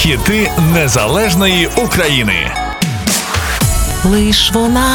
Хіти незалежної України. Лиш вона,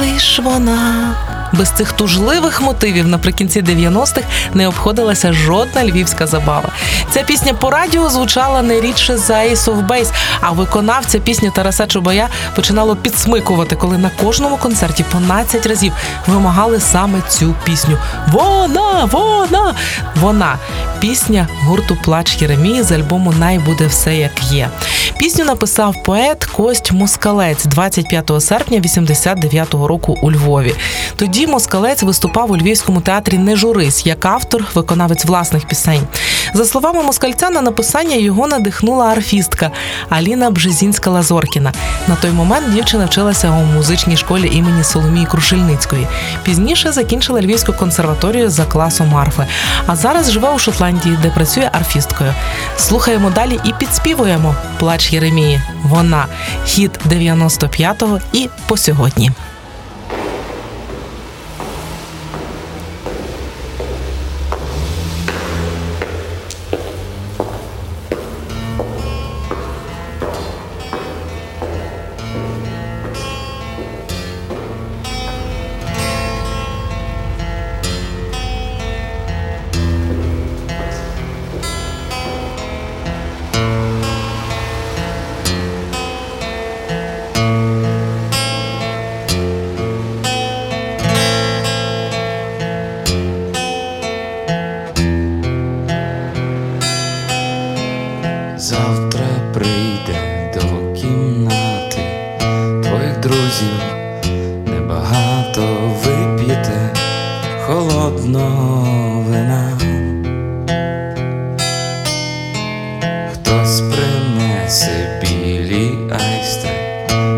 лиш вона. Без цих тужливих мотивів наприкінці 90-х не обходилася жодна львівська забава. Ця пісня по радіо звучала не рідше за Ace of Base, а виконавця пісні Тараса Чубая починало підсмикувати, коли на кожному концерті по 12 разів вимагали саме цю пісню. Вона, вона, вона пісня гурту Плач Єремії з альбому Най буде все як є. Пісню написав поет Кость Москалець 25 серпня 89-го року у Львові. Тоді Москалець виступав у Львівському театрі Не журись як автор, виконавець власних пісень. За словами москальця, на написання його надихнула арфістка Аліна Бжезінська Лазоркіна. На той момент дівчина вчилася у музичній школі імені Соломії Крушельницької. Пізніше закінчила Львівську консерваторію за класом арфи. А зараз живе у Шотландії, де працює арфісткою. Слухаємо далі і підспівуємо плач Єремії. Вона хіт 95-го і по сьогодні. Друзів, небагато вип'єте холодного вина. Хтось принесе білі айстри,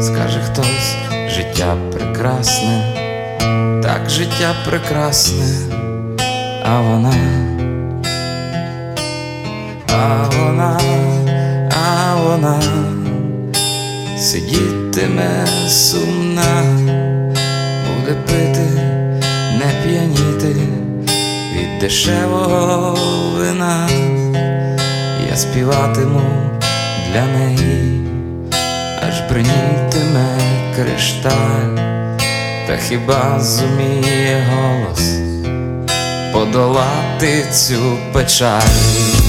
скаже хтось, життя прекрасне, так життя прекрасне, а вона. А вона, а вона сидітиме сумна, буде пити, не п'яніти від дешевого вина. Я співатиму для неї, аж бринітиме кришталь, та хіба зуміє голос подолати цю печаль?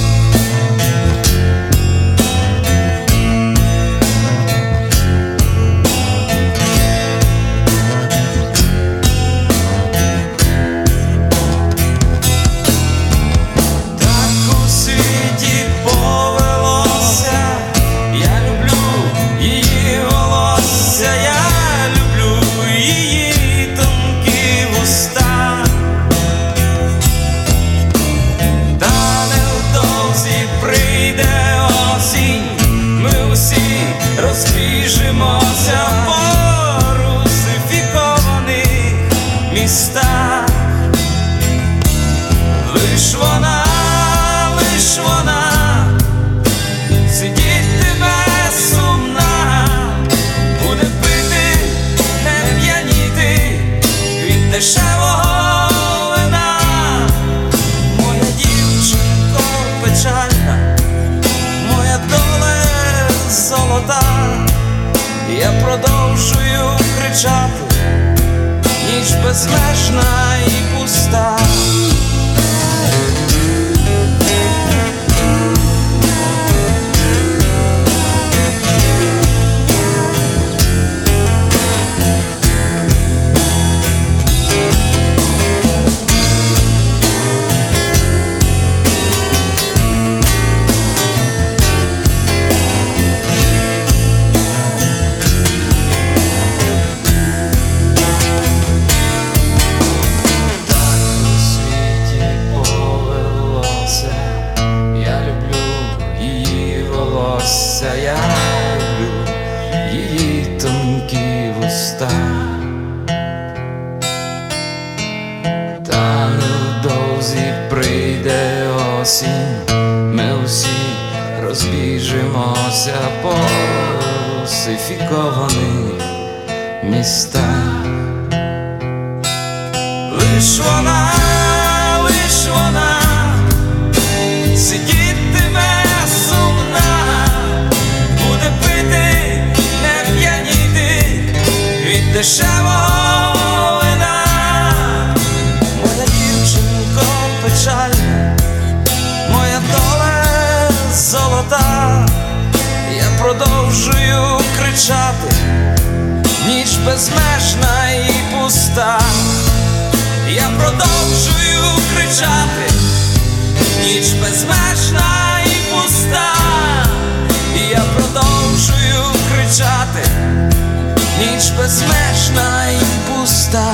Розбіжимося та невдовзі прийде осінь, ми усі розбіжимося по сифікованих містах. Лиш вона, лиш вона, сидітиме сумна, буде пити, не п'яніти від дешево. Продовжую кричати, ніч безмежна і пуста, я продовжую кричати, ніч безмежна і пуста, я продовжую кричати, ніч безмежна і пуста.